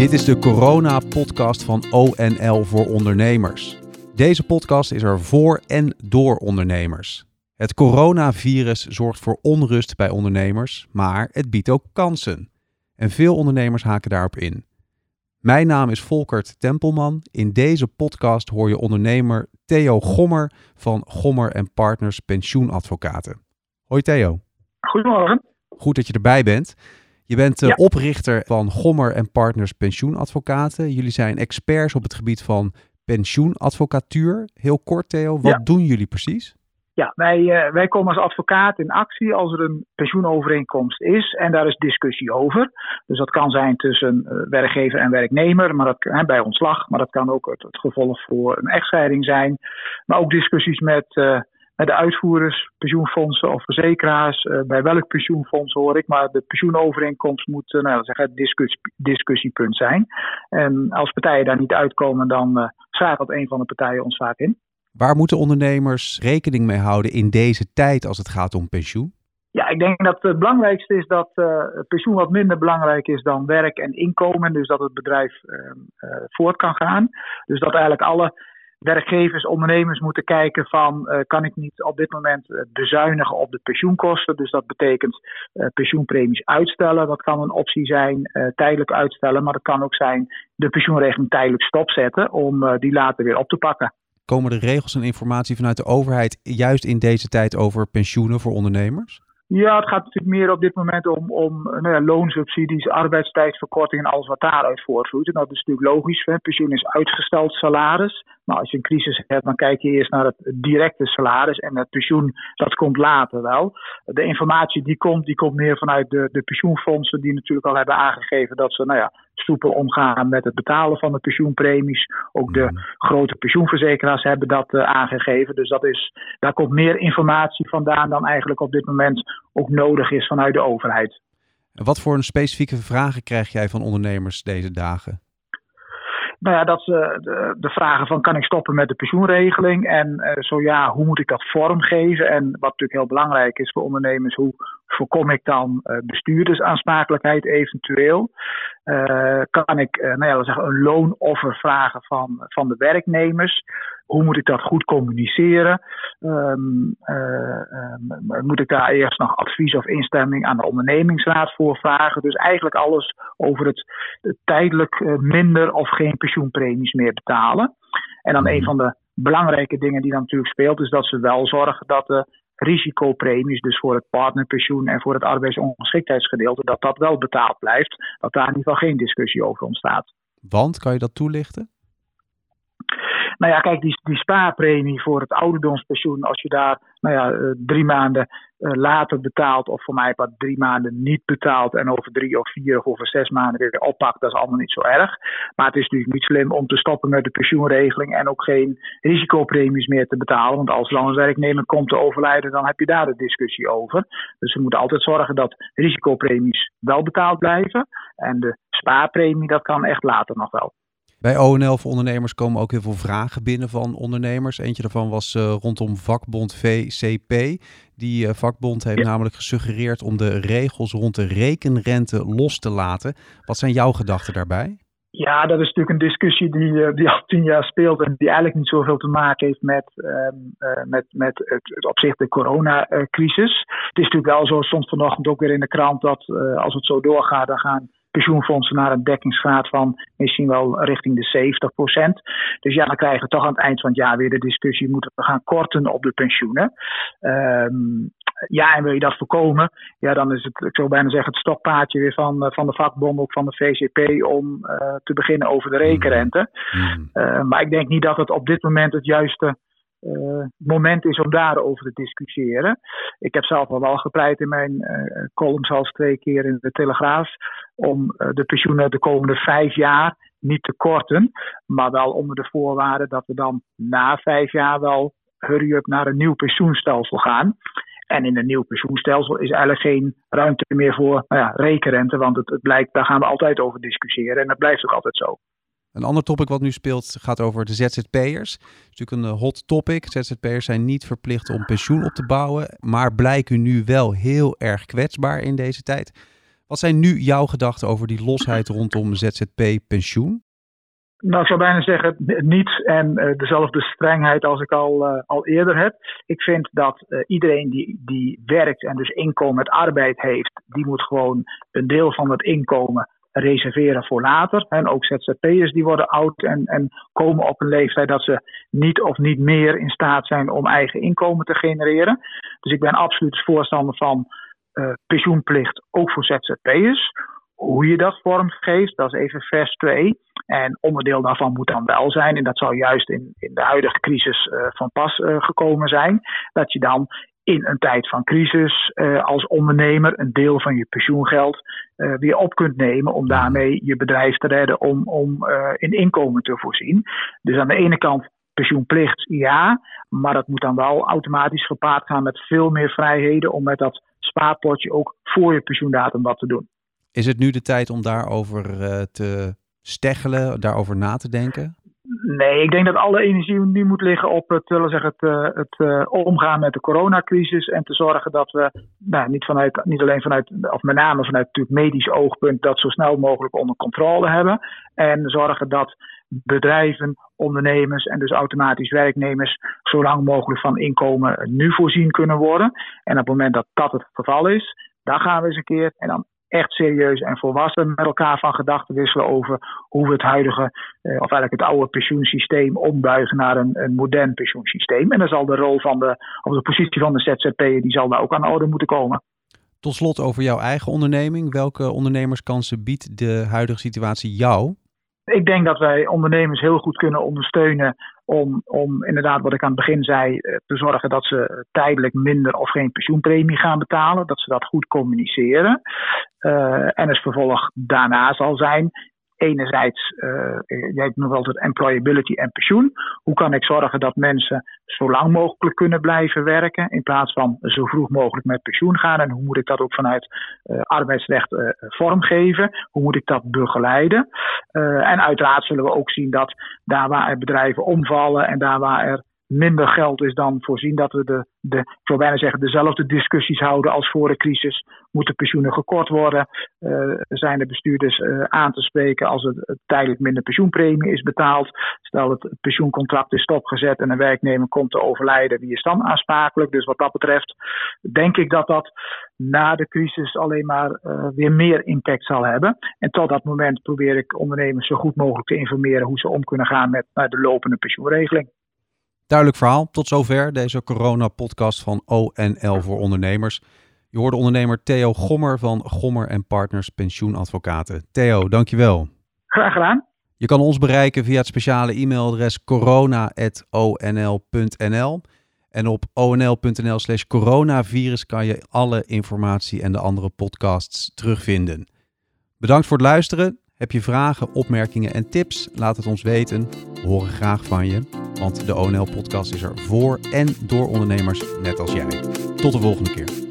Dit is de corona-podcast van ONL voor ondernemers. Deze podcast is er voor en door ondernemers. Het coronavirus zorgt voor onrust bij ondernemers, maar het biedt ook kansen. En veel ondernemers haken daarop in. Mijn naam is Volkert Tempelman. In deze podcast hoor je ondernemer Theo Gommer van Gommer en Partners Pensioenadvocaten. Hoi Theo. Goedemorgen. Goed dat je erbij bent. Je bent de Ja. oprichter van Gommer en Partners Pensioenadvocaten. Jullie zijn experts op het gebied van pensioenadvocatuur. Heel kort Theo, wat Ja. doen jullie precies? Ja, wij, eh, wij komen als advocaat in actie als er een pensioenovereenkomst is en daar is discussie over. Dus dat kan zijn tussen eh, werkgever en werknemer, maar dat, bij ontslag, maar dat kan ook het, het gevolg voor een echtscheiding zijn. Maar ook discussies met, eh, met de uitvoerders, pensioenfondsen of verzekeraars. Eh, bij welk pensioenfonds hoor ik, maar de pensioenovereenkomst moet eh, nou, zeggen, het discussie, discussiepunt zijn. En als partijen daar niet uitkomen, dan eh schakelt een van de partijen ons vaak in. Waar moeten ondernemers rekening mee houden in deze tijd als het gaat om pensioen? Ja, ik denk dat het belangrijkste is dat eh, pensioen wat minder belangrijk is dan werk en inkomen. Dus dat het bedrijf eh, eh, voort kan gaan. Dus dat eigenlijk alle werkgevers, ondernemers moeten kijken van eh, kan ik niet op dit moment eh, bezuinigen op de pensioenkosten. Dus dat betekent eh, pensioenpremies uitstellen. Dat kan een optie zijn, tijdelijk uitstellen. Maar dat kan ook zijn de pensioenregeling tijdelijk stopzetten om die later weer op te pakken. Komen er regels en informatie vanuit de overheid juist in deze tijd over pensioenen voor ondernemers? Ja, het gaat natuurlijk meer op dit moment om, om nou ja, loonsubsidies, arbeidstijdverkorting en alles wat daaruit voortvloeit. En dat is natuurlijk logisch. Hè? Pensioen is uitgesteld salaris. Maar als je een crisis hebt, dan kijk je eerst naar het directe salaris. En het pensioen, dat komt later wel. De informatie die komt, die komt meer vanuit de, de pensioenfondsen, die natuurlijk al hebben aangegeven dat ze nou ja, soepel omgaan met het betalen van de pensioenpremies. Ook de grote pensioenverzekeraars hebben dat eh, aangegeven. Dus dat is, daar komt meer informatie vandaan dan eigenlijk op dit moment ook nodig is vanuit de overheid. En wat voor een specifieke vragen krijg jij van ondernemers deze dagen? Nou ja, dat ze de, de vragen van kan ik stoppen met de pensioenregeling en eh, zo ja, hoe moet ik dat vormgeven? En wat natuurlijk heel belangrijk is voor ondernemers, hoe voorkom ik dan eh, bestuurdersaansprakelijkheid eventueel? Eh, kan ik nou ja, zeggen, een loonoffer vragen van, van de werknemers? Hoe moet ik dat goed communiceren? Um, uh, um, moet ik daar eerst nog advies of instemming aan de ondernemingsraad voor vragen? Dus eigenlijk alles over het, tijdelijk uh, minder of geen pensioenpremies meer betalen. En dan een van de belangrijke dingen die dan natuurlijk speelt, is dat ze wel zorgen dat de risicopremies, dus voor het partnerpensioen en voor het arbeidsongeschiktheidsgedeelte, dat dat wel betaald blijft. Dat daar in ieder geval geen discussie over ontstaat. Want, kan je dat toelichten? Nou ja, kijk, die, die spaarpremie voor het ouderdomspensioen, als je daar nou ja, uh, drie maanden uh, later betaalt, of voor mij wat drie maanden niet betaalt en over drie of vier of over zes maanden weer oppakt, dat is allemaal niet zo erg. Maar het is natuurlijk niet slim om te stoppen met de pensioenregeling en ook geen risicopremies meer te betalen. Want als een werknemer komt te overlijden, dan heb je daar de discussie over. Dus we moeten altijd zorgen dat risicopremies wel betaald blijven. En de spaarpremie, dat kan echt later nog wel. Bij ONL voor ondernemers komen ook heel veel vragen binnen van ondernemers. Eentje daarvan was uh, rondom vakbond VCP. Die uh, vakbond heeft ja. namelijk gesuggereerd om de regels rond de rekenrente los te laten. Wat zijn jouw gedachten daarbij? Ja, dat is natuurlijk een discussie die, uh, die al tien jaar speelt en die eigenlijk niet zoveel te maken heeft met, uh, met, met het, het opzicht de coronacrisis. Het is natuurlijk wel zo, stond vanochtend ook weer in de krant, dat als het zo doorgaat, dan gaan pensioenfondsen naar een dekkingsgraad van misschien wel richting de 70% Dus ja, dan krijgen we toch aan het eind van het jaar weer de discussie, moeten we gaan korten op de pensioenen? Um, ja, en wil je dat voorkomen, ja, dan is het, ik zou bijna zeggen, het stokpaardje weer van, van de vakbond, ook van de VCP, om uh, te beginnen over de rekenrente. Mm. Uh, maar ik denk niet dat het op dit moment het juiste uh, moment is om daarover te discussiëren. Ik heb zelf al wel gepleit in mijn uh, columns als twee keer in de Telegraaf om uh, de pensioenen de komende vijf jaar niet te korten, maar wel onder de voorwaarde dat we dan na vijf jaar wel hurry-up naar een nieuw pensioenstelsel gaan. En in een nieuw pensioenstelsel is eigenlijk geen ruimte meer voor nou ja, rekenrente, want het, het blijkt, daar gaan we altijd over discussiëren en dat blijft ook altijd zo. Een ander topic wat nu speelt gaat over de ZZP'ers. Het is natuurlijk een hot topic. ZZP'ers zijn niet verplicht om pensioen op te bouwen, maar blijken nu wel heel erg kwetsbaar in deze tijd. Wat zijn nu jouw gedachten over die losheid rondom ZZP-pensioen? Nou, ik zou bijna zeggen niets en uh, dezelfde strengheid als ik al, uh, al eerder heb. Ik vind dat iedereen die, die werkt en dus inkomen met arbeid heeft, die moet gewoon een deel van het inkomen reserveren voor later. En ook ZZP'ers die worden oud en, en komen op een leeftijd dat ze niet of niet meer in staat zijn om eigen inkomen te genereren. Dus ik ben absoluut voorstander van pensioenplicht ook voor ZZP'ers. Hoe je dat vormgeeft, dat is even vers 2. En onderdeel daarvan moet dan wel zijn, en dat zou juist in, in de huidige crisis uh, van pas uh, gekomen zijn, dat je dan in een tijd van crisis uh, als ondernemer een deel van je pensioengeld weer op kunt nemen om daarmee je bedrijf te redden om, om in inkomen te voorzien. Dus aan de ene kant pensioenplicht, ja, maar dat moet dan wel automatisch gepaard gaan met veel meer vrijheden om met dat spaarpotje ook voor je pensioendatum wat te doen. Is het nu de tijd om daarover te steggelen, daarover na te denken? Nee, ik denk dat alle energie nu moet liggen op het, willen zeggen, het, eh, het uh, omgaan met de coronacrisis. En te zorgen dat we nou, niet, vanuit, niet alleen vanuit, of met name vanuit natuurlijk medisch oogpunt, dat zo snel mogelijk onder controle hebben. En zorgen dat bedrijven, ondernemers en dus automatisch werknemers zo lang mogelijk van inkomen nu voorzien kunnen worden. En op het moment dat dat het geval is, dan gaan we eens een keer, en dan echt serieus en volwassen met elkaar van gedachten wisselen over hoe we het huidige, eh, of eigenlijk het oude pensioensysteem ombuigen naar een, een modern pensioensysteem. En dan zal de rol van de, of de positie van de ZZP'er, die zal daar ook aan de orde moeten komen. Tot slot over jouw eigen onderneming. Welke ondernemerskansen biedt de huidige situatie jou? Ik denk dat wij ondernemers heel goed kunnen ondersteunen om, om inderdaad, wat ik aan het begin zei, eh, te zorgen dat ze tijdelijk minder of geen pensioenpremie gaan betalen. Dat ze dat goed communiceren. Uh, en het vervolg daarna zal zijn enerzijds, uh, jij noemt altijd employability en pensioen. Hoe kan ik zorgen dat mensen zo lang mogelijk kunnen blijven werken in plaats van zo vroeg mogelijk met pensioen gaan? En hoe moet ik dat ook vanuit uh, arbeidsrecht uh, vormgeven? Hoe moet ik dat begeleiden? en uiteraard zullen we ook zien dat daar waar er bedrijven omvallen en daar waar er minder geld is dan voorzien dat we de, de, ik zeggen, dezelfde discussies houden als voor de crisis. Moeten pensioenen gekort worden? Uh, zijn de bestuurders uh, aan te spreken als het, tijdelijk minder pensioenpremie is betaald? Stel het, pensioencontract is stopgezet en een werknemer komt te overlijden, wie is dan aansprakelijk? Dus wat dat betreft denk ik dat dat na de crisis alleen maar uh, weer meer impact zal hebben. En tot dat moment probeer ik ondernemers zo goed mogelijk te informeren hoe ze om kunnen gaan met de lopende pensioenregeling. Duidelijk verhaal. Tot zover deze corona-podcast van ONL voor ondernemers. Je hoorde ondernemer Theo Gommer van Gommer en Partners Pensioenadvocaten. Theo, dankjewel. Graag gedaan. Je kan ons bereiken via het speciale e-mailadres corona.onl.nl. En op onl.nl slash coronavirus kan je alle informatie en de andere podcasts terugvinden. Bedankt voor het luisteren. Heb je vragen, opmerkingen en tips? Laat het ons weten. We horen graag van je. Want de ONL-podcast is er voor en door ondernemers net als jij. Tot de volgende keer.